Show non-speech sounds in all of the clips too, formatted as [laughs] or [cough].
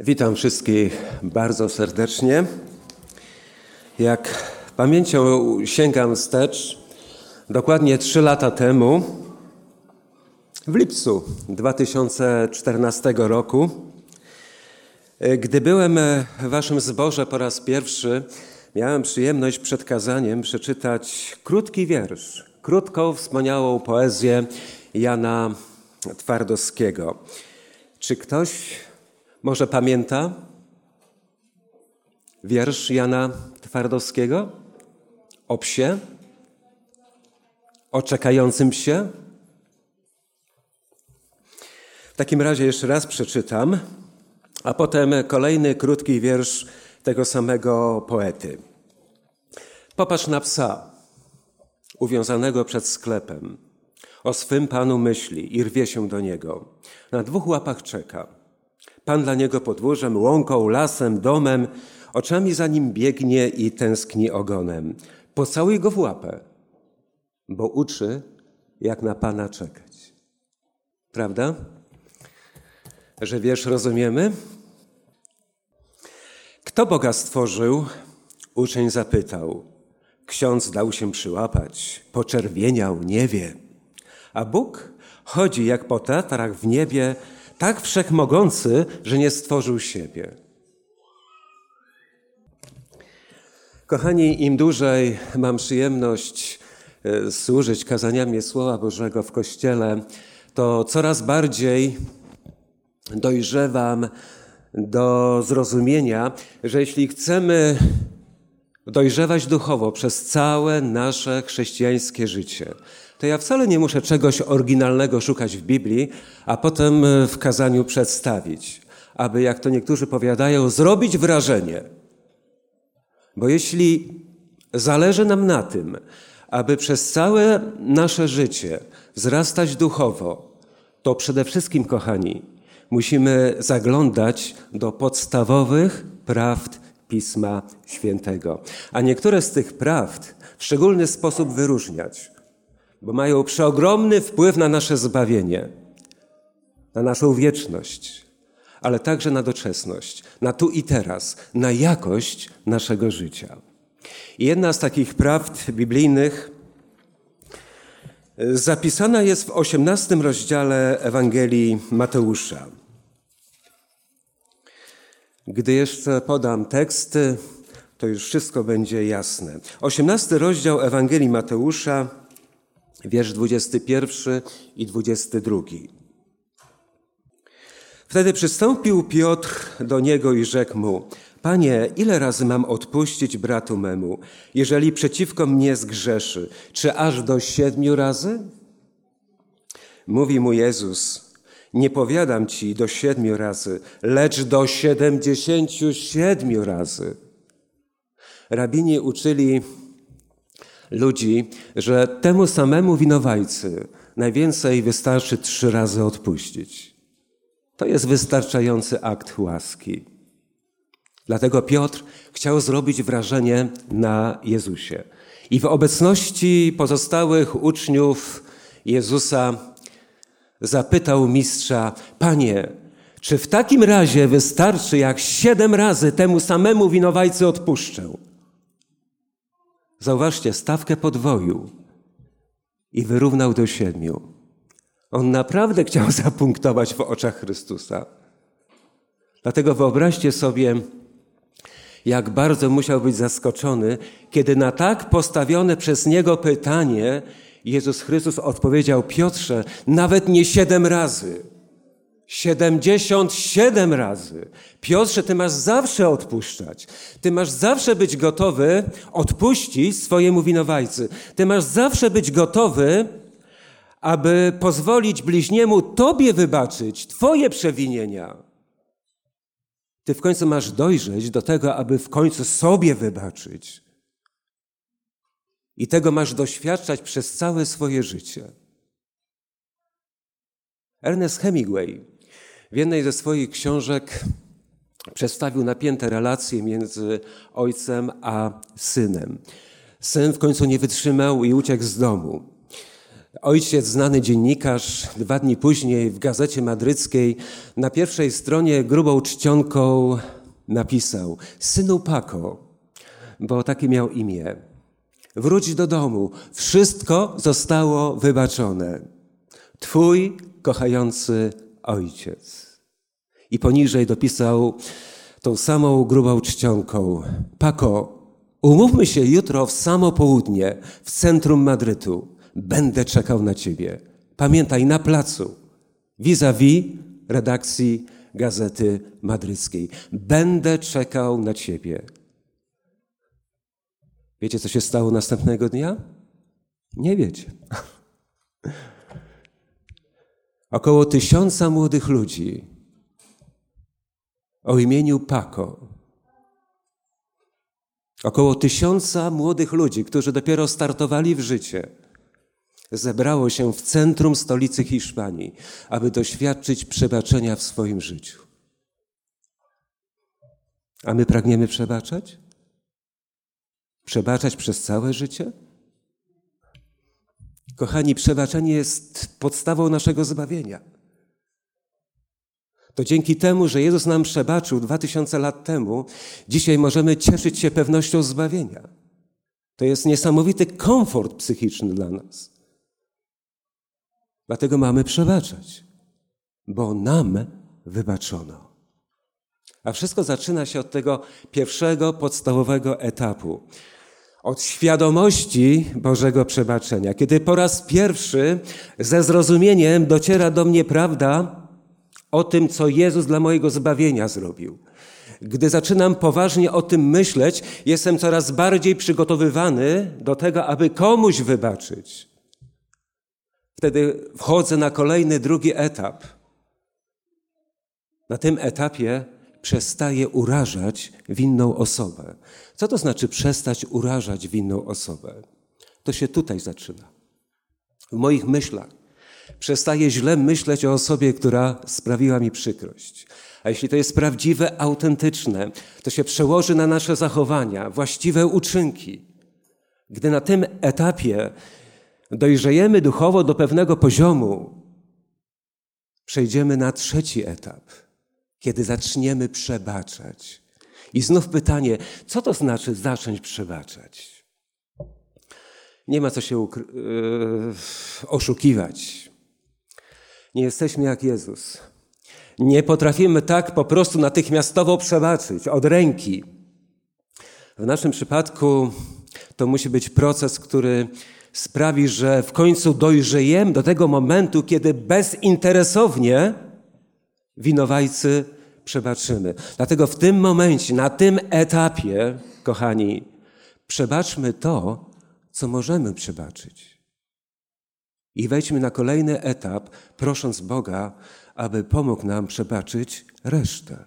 Witam wszystkich bardzo serdecznie. Jak pamięcią sięgam wstecz, dokładnie trzy lata temu, w lipcu 2014 roku, gdy byłem w Waszym zborze po raz pierwszy, miałem przyjemność przed kazaniem przeczytać krótki wiersz, krótką, wspaniałą poezję Jana Twardowskiego. Czy ktoś może pamięta wiersz Jana Twardowskiego o psie, o czekającym się? W takim razie jeszcze raz przeczytam, a potem kolejny krótki wiersz tego samego poety. Popatrz na psa, uwiązanego przed sklepem. O swym panu myśli i rwie się do niego. Na dwóch łapach czeka. Pan dla niego podwórzem, łąką, lasem, domem, oczami za nim biegnie i tęskni ogonem. Pocałuj go w łapę, bo uczy, jak na Pana czekać. Prawda? Że wiersz rozumiemy? Kto Boga stworzył? Uczeń zapytał. Ksiądz dał się przyłapać, poczerwieniał, nie wie. A Bóg chodzi jak po tatrach w niebie, tak wszechmogący, że nie stworzył siebie. Kochani, im dłużej mam przyjemność e, służyć kazaniami Słowa Bożego w Kościele, to coraz bardziej dojrzewam do zrozumienia, że jeśli chcemy dojrzewać duchowo przez całe nasze chrześcijańskie życie, to ja wcale nie muszę czegoś oryginalnego szukać w Biblii, a potem e, w kazaniu przedstawić, aby, jak to niektórzy powiadają, zrobić wrażenie. Bo jeśli zależy nam na tym, aby przez całe nasze życie wzrastać duchowo, to przede wszystkim, kochani, musimy zaglądać do podstawowych prawd Pisma Świętego, a niektóre z tych prawd w szczególny sposób wyróżniać bo mają przeogromny wpływ na nasze zbawienie, na naszą wieczność, ale także na doczesność, na tu i teraz, na jakość naszego życia. I jedna z takich prawd biblijnych zapisana jest w osiemnastym rozdziale Ewangelii Mateusza. Gdy jeszcze podam teksty, to już wszystko będzie jasne. Osiemnasty rozdział Ewangelii Mateusza wiersz 21 i 22. Wtedy przystąpił Piotr do niego i rzekł mu: Panie, ile razy mam odpuścić bratu memu, jeżeli przeciwko mnie zgrzeszy? Czy aż do siedmiu razy? Mówi mu Jezus: Nie powiadam ci do siedmiu razy, lecz do siedemdziesięciu siedmiu razy. Rabini uczyli ludzi, że temu samemu winowajcy najwięcej wystarczy trzy razy odpuścić. To jest wystarczający akt łaski. Dlatego Piotr chciał zrobić wrażenie na Jezusie. I w obecności pozostałych uczniów Jezusa zapytał mistrza: Panie, czy w takim razie wystarczy, jak siedem razy temu samemu winowajcy odpuszczę? Zauważcie, stawkę podwoił i wyrównał do siedmiu. On naprawdę chciał [laughs] zapunktować w oczach Chrystusa. Dlatego wyobraźcie sobie, jak bardzo musiał być zaskoczony, kiedy na tak postawione przez niego pytanie Jezus Chrystus odpowiedział: Piotrze, nawet nie siedem razy 77 razy. Piotrze, ty masz zawsze odpuszczać. Ty masz zawsze być gotowy odpuścić swojemu winowajcy. Ty masz zawsze być gotowy, aby pozwolić bliźniemu tobie wybaczyć twoje przewinienia. Ty w końcu masz dojrzeć do tego, aby w końcu sobie wybaczyć. I tego masz doświadczać przez całe swoje życie. Ernest Hemingway w jednej ze swoich książek przedstawił napięte relacje między ojcem a synem. Syn w końcu nie wytrzymał i uciekł z domu. Ojciec, znany dziennikarz, dwa dni później w gazecie madryckiej na pierwszej stronie grubą czcionką napisał: Synu Pako, bo takie miał imię. Wróć do domu, wszystko zostało wybaczone. Twój kochający ojciec. I poniżej dopisał tą samą grubą czcionką: Pako, umówmy się jutro w samo południe w centrum Madrytu. Będę czekał na ciebie. Pamiętaj, na placu, vis-a-vis redakcji Gazety Madryckiej. Będę czekał na ciebie. Wiecie, co się stało następnego dnia? Nie wiecie. [laughs] Około tysiąca młodych ludzi o imieniu Paco. Około tysiąca młodych ludzi, którzy dopiero startowali w życie, zebrało się w centrum stolicy Hiszpanii, aby doświadczyć przebaczenia w swoim życiu. A my pragniemy przebaczać? Przebaczać przez całe życie? Kochani, przebaczenie jest podstawą naszego zbawienia. To dzięki temu, że Jezus nam przebaczył dwa tysiące lat temu, dzisiaj możemy cieszyć się pewnością zbawienia. To jest niesamowity komfort psychiczny dla nas. Dlatego mamy przebaczać, bo nam wybaczono. A wszystko zaczyna się od tego pierwszego, podstawowego etapu. Od świadomości Bożego przebaczenia. Kiedy po raz pierwszy ze zrozumieniem dociera do mnie prawda o tym, co Jezus dla mojego zbawienia zrobił. Gdy zaczynam poważnie o tym myśleć, jestem coraz bardziej przygotowywany do tego, aby komuś wybaczyć. Wtedy wchodzę na kolejny, drugi etap. Na tym etapie przestaje urażać winną osobę. Co to znaczy przestać urażać winną osobę? To się tutaj zaczyna. W moich myślach. Przestaję źle myśleć o osobie, która sprawiła mi przykrość. A jeśli to jest prawdziwe, autentyczne, to się przełoży na nasze zachowania, właściwe uczynki. Gdy na tym etapie dojrzejemy duchowo do pewnego poziomu, przejdziemy na trzeci etap – kiedy zaczniemy przebaczać. I znów pytanie, co to znaczy zacząć przebaczać? Nie ma co się yy, oszukiwać. Nie jesteśmy jak Jezus. Nie potrafimy tak po prostu natychmiastowo przebaczyć od ręki. W naszym przypadku to musi być proces, który sprawi, że w końcu dojrzejemy do tego momentu, kiedy bezinteresownie winowajcy przebaczymy. Dlatego w tym momencie, na tym etapie, kochani, przebaczmy to, co możemy przebaczyć. I wejdźmy na kolejny etap, prosząc Boga, aby pomógł nam przebaczyć resztę.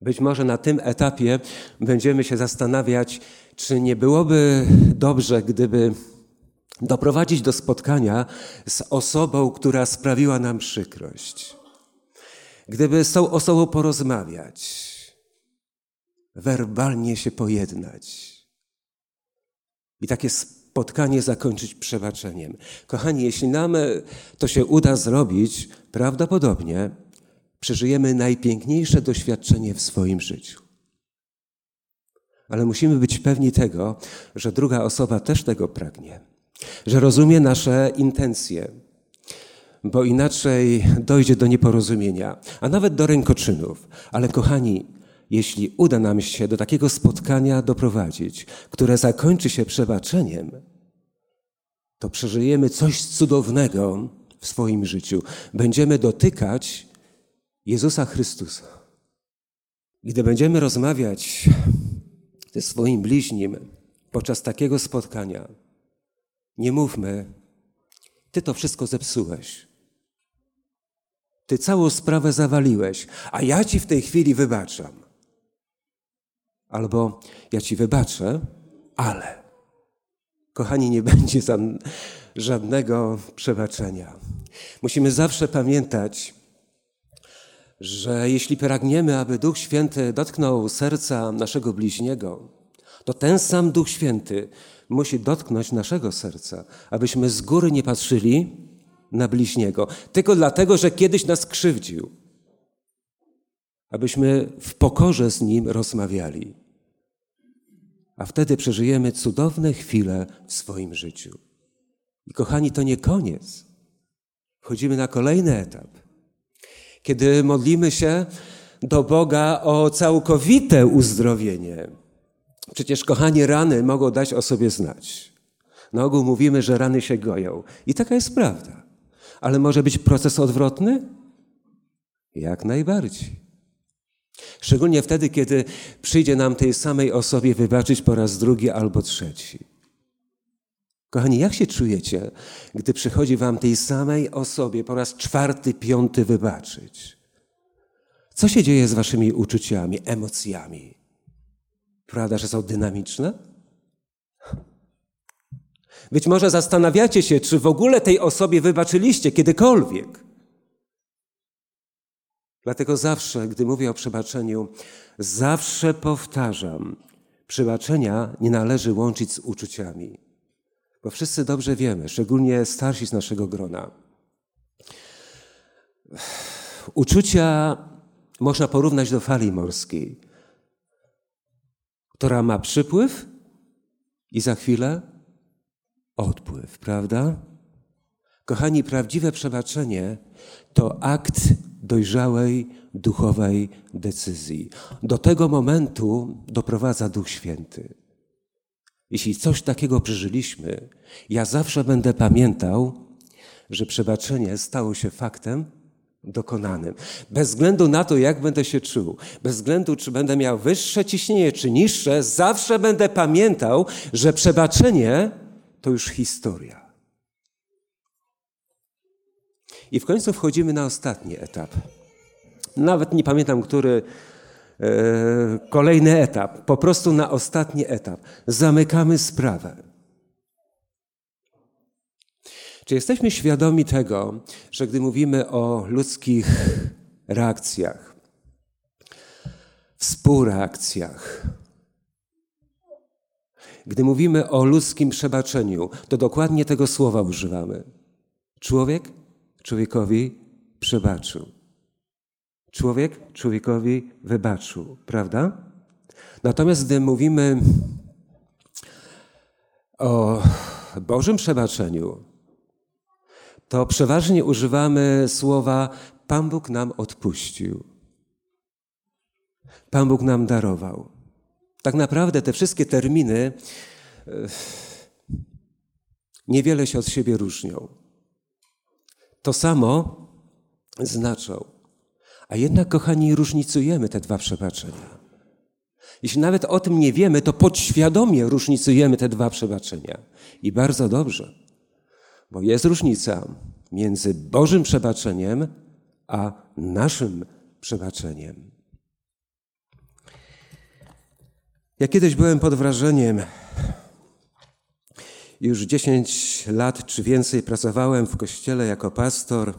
Być może na tym etapie będziemy się zastanawiać, czy nie byłoby dobrze, gdyby doprowadzić do spotkania z osobą, która sprawiła nam przykrość gdyby z tą osobą porozmawiać, werbalnie się pojednać i takie spotkanie zakończyć przebaczeniem. Kochani, jeśli nam to się uda zrobić, prawdopodobnie przeżyjemy najpiękniejsze doświadczenie w swoim życiu. Ale musimy być pewni tego, że druga osoba też tego pragnie, że rozumie nasze intencje, bo inaczej dojdzie do nieporozumienia, a nawet do rękoczynów. Ale kochani, jeśli uda nam się do takiego spotkania doprowadzić, które zakończy się przebaczeniem, to przeżyjemy coś cudownego w swoim życiu. Będziemy dotykać Jezusa Chrystusa. Gdy będziemy rozmawiać ze swoim bliźnim podczas takiego spotkania, nie mówmy, ty to wszystko zepsułeś. Ty całą sprawę zawaliłeś, a ja ci w tej chwili wybaczam. Albo ja ci wybaczę, ale. Kochani, nie [laughs] będzie żadnego przebaczenia. Musimy zawsze pamiętać, że jeśli pragniemy, aby Duch Święty dotknął serca naszego bliźniego, to ten sam Duch Święty musi dotknąć naszego serca, abyśmy z góry nie patrzyli na bliźniego, tylko dlatego, że kiedyś nas krzywdził, abyśmy w pokorze z nim rozmawiali. A wtedy przeżyjemy cudowne chwile w swoim życiu. I kochani, to nie koniec. Wchodzimy na kolejny etap. Kiedy modlimy się do Boga o całkowite uzdrowienie. Przecież, kochani, rany mogą dać o sobie znać. Na ogół mówimy, że rany się goją. I taka jest prawda. Ale może być proces odwrotny? Jak najbardziej. Szczególnie wtedy, kiedy przyjdzie nam tej samej osobie wybaczyć po raz drugi albo trzeci. Kochani, jak się czujecie, gdy przychodzi wam tej samej osobie po raz czwarty, piąty wybaczyć? Co się dzieje z waszymi uczuciami, emocjami? Prawda, że są dynamiczne? Być może zastanawiacie się, czy w ogóle tej osobie wybaczyliście kiedykolwiek. Dlatego zawsze, gdy mówię o przebaczeniu, zawsze powtarzam, przebaczenia nie należy łączyć z uczuciami. Bo wszyscy dobrze wiemy, szczególnie starsi z naszego grona. Uczucia można porównać do fali morskiej, która ma przypływ i za chwilę odpływ, prawda? Kochani, prawdziwe przebaczenie to akt dojrzałej, duchowej decyzji. Do tego momentu doprowadza Duch Święty. Jeśli coś takiego przeżyliśmy, ja zawsze będę pamiętał, że przebaczenie stało się faktem dokonanym. Bez względu na to, jak będę się czuł, bez względu, czy będę miał wyższe ciśnienie, czy niższe, zawsze będę pamiętał, że przebaczenie to już historia. I w końcu wchodzimy na ostatni etap. Nawet nie pamiętam, który e, kolejny etap, po prostu na ostatni etap. Zamykamy sprawę. Czy jesteśmy świadomi tego, że gdy mówimy o ludzkich reakcjach, współreakcjach, gdy mówimy o ludzkim przebaczeniu, to dokładnie tego słowa używamy. Człowiek człowiekowi przebaczył. Człowiek człowiekowi wybaczył, prawda? Natomiast gdy mówimy o Bożym przebaczeniu, to przeważnie używamy słowa Pan Bóg nam odpuścił. Pan Bóg nam darował. Tak naprawdę te wszystkie terminy e, niewiele się od siebie różnią. To samo znaczą. A jednak, kochani, różnicujemy te dwa przebaczenia. Jeśli nawet o tym nie wiemy, to podświadomie różnicujemy te dwa przebaczenia. I bardzo dobrze. Bo jest różnica między Bożym przebaczeniem a naszym przebaczeniem. Ja kiedyś byłem pod wrażeniem, już 10 lat czy więcej pracowałem w kościele jako pastor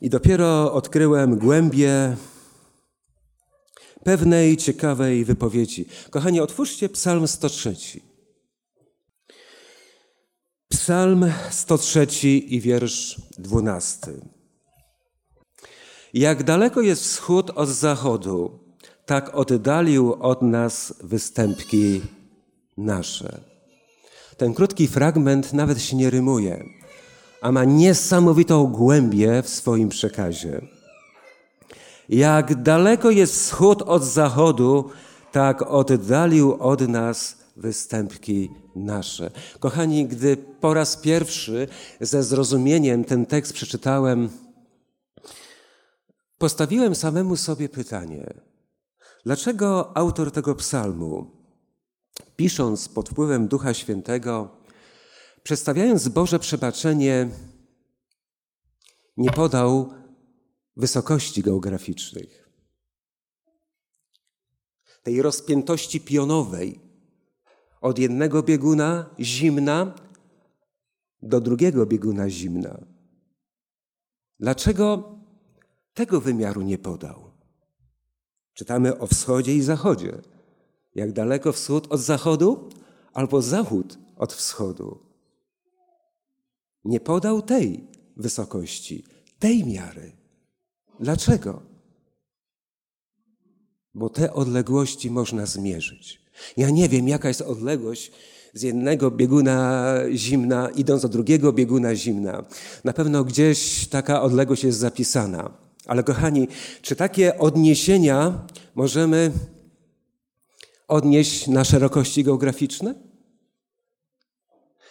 i dopiero odkryłem głębie pewnej ciekawej wypowiedzi. Kochani, otwórzcie Psalm 103. Psalm 103 i wiersz 12. Jak daleko jest wschód od zachodu, tak oddalił od nas występki nasze. Ten krótki fragment nawet się nie rymuje, a ma niesamowitą głębię w swoim przekazie. Jak daleko jest wschód od zachodu, tak oddalił od nas występki nasze. Kochani, gdy po raz pierwszy ze zrozumieniem ten tekst przeczytałem, postawiłem samemu sobie pytanie: dlaczego autor tego psalmu, pisząc pod wpływem Ducha Świętego, przedstawiając Boże przebaczenie, nie podał wysokości geograficznych, tej rozpiętości pionowej, od jednego bieguna zimna do drugiego bieguna zimna. Dlaczego tego wymiaru nie podał? Czytamy o wschodzie i zachodzie. Jak daleko wschód od zachodu? albo zachód od wschodu. Nie podał tej wysokości, tej miary. Dlaczego? Bo te odległości można zmierzyć. Ja nie wiem, jaka jest odległość z jednego bieguna zimna, idąc do drugiego bieguna zimna. Na pewno gdzieś taka odległość jest zapisana. Ale kochani, czy takie odniesienia możemy odnieść na szerokości geograficzne?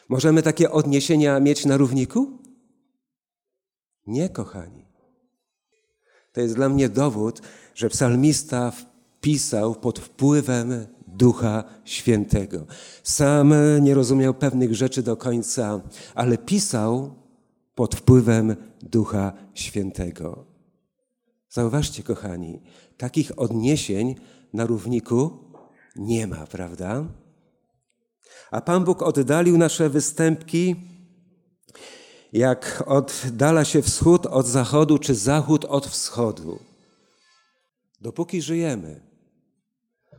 Możemy takie odniesienia mieć na równiku? Nie, kochani. To jest dla mnie dowód, że psalmista pisał pod wpływem Ducha Świętego. Sam nie rozumiał pewnych rzeczy do końca, ale pisał pod wpływem Ducha Świętego. Zauważcie, kochani, takich odniesień na równiku nie ma, prawda? A Pan Bóg oddalił nasze występki, jak oddala się wschód od zachodu, czy zachód od wschodu. Dopóki żyjemy,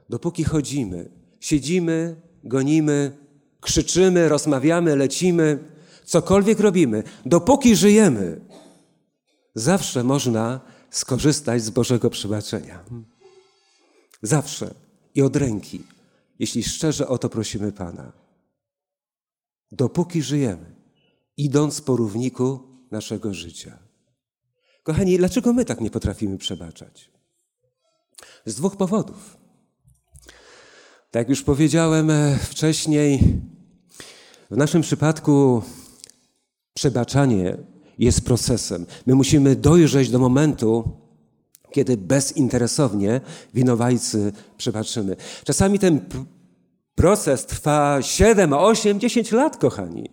dopóki chodzimy, siedzimy, gonimy, krzyczymy, rozmawiamy, lecimy, cokolwiek robimy, dopóki żyjemy, zawsze można skorzystać z Bożego przebaczenia. Zawsze i od ręki, jeśli szczerze o to prosimy Pana. Dopóki żyjemy, idąc po równiku naszego życia. Kochani, dlaczego my tak nie potrafimy przebaczać? Z dwóch powodów. Tak jak już powiedziałem e, wcześniej, w naszym przypadku przebaczanie jest procesem. My musimy dojrzeć do momentu, kiedy bezinteresownie winowajcy przebaczymy. Czasami ten proces trwa 7, 8, 10 lat, kochani.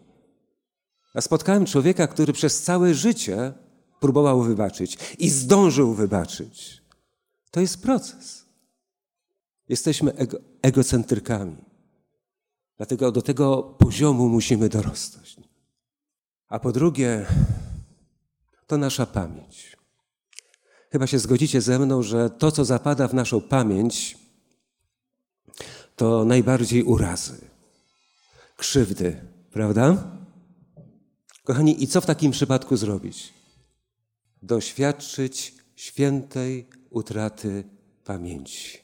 A spotkałem człowieka, który przez całe życie próbował wybaczyć i zdążył wybaczyć. To jest proces. Jesteśmy ego, egocentrykami. Dlatego do tego poziomu musimy dorosnąć. A po drugie, to nasza pamięć. Chyba się zgodzicie ze mną, że to, co zapada w naszą pamięć, to najbardziej urazy, krzywdy, prawda? Kochani, i co w takim przypadku zrobić? Doświadczyć świętej utraty pamięci.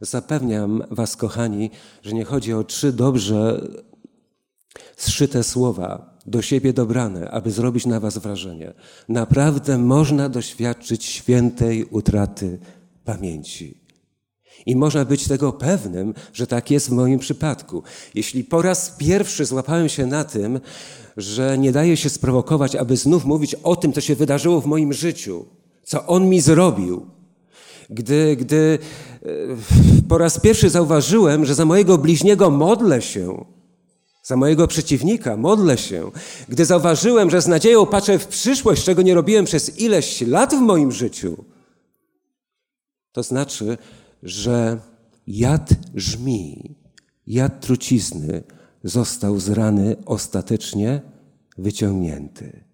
Zapewniam Was, kochani, że nie chodzi o trzy dobrze zszyte słowa, do siebie dobrane, aby zrobić na Was wrażenie. Naprawdę można doświadczyć świętej utraty pamięci. I można być tego pewnym, że tak jest w moim przypadku. Jeśli po raz pierwszy złapałem się na tym, że nie daje się sprowokować, aby znów mówić o tym, co się wydarzyło w moim życiu, co on mi zrobił, gdy, gdy e, po raz pierwszy zauważyłem, że za mojego bliźniego modlę się, za mojego przeciwnika modlę się, gdy zauważyłem, że z nadzieją patrzę w przyszłość, czego nie robiłem przez ileś lat w moim życiu, to znaczy, że jad żmi, jad trucizny został z rany ostatecznie wyciągnięty.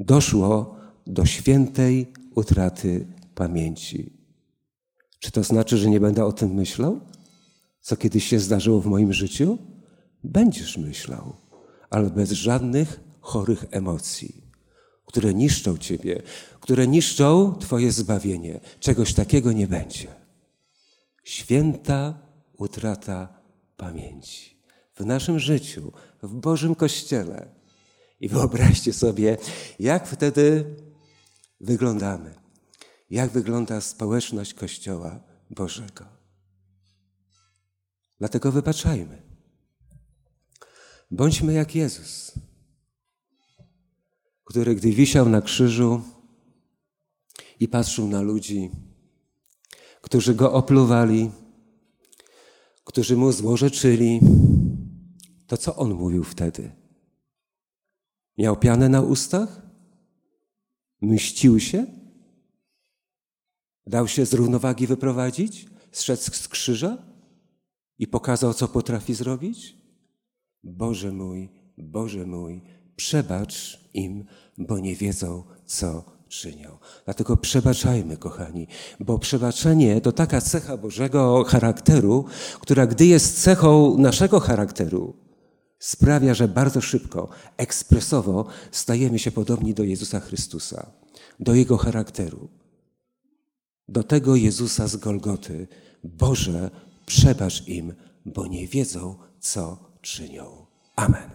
Doszło do świętej utraty pamięci. Czy to znaczy, że nie będę o tym myślał? Co kiedyś się zdarzyło w moim życiu? Będziesz myślał, ale bez żadnych chorych emocji, które niszczą ciebie, które niszczą twoje zbawienie. Czegoś takiego nie będzie. Święta utrata pamięci w naszym życiu, w Bożym Kościele. I wyobraźcie sobie, jak wtedy wyglądamy, jak wygląda społeczność Kościoła Bożego. Dlatego wybaczajmy. Bądźmy jak Jezus, który gdy wisiał na krzyżu i patrzył na ludzi, którzy go opluwali, którzy mu złorzeczyli, to co on mówił wtedy? Miał pianę na ustach? Mścił się? Dał się z równowagi wyprowadzić? Zszedł z krzyża i pokazał, co potrafi zrobić? Boże mój, Boże mój, przebacz im, bo nie wiedzą, co czynią. Dlatego przebaczajmy, kochani, bo przebaczenie to taka cecha Bożego charakteru, która gdy jest cechą naszego charakteru, sprawia, że bardzo szybko, ekspresowo stajemy się podobni do Jezusa Chrystusa, do Jego charakteru, do tego Jezusa z Golgoty. Boże, przebacz im, bo nie wiedzą, co czynią. Amen.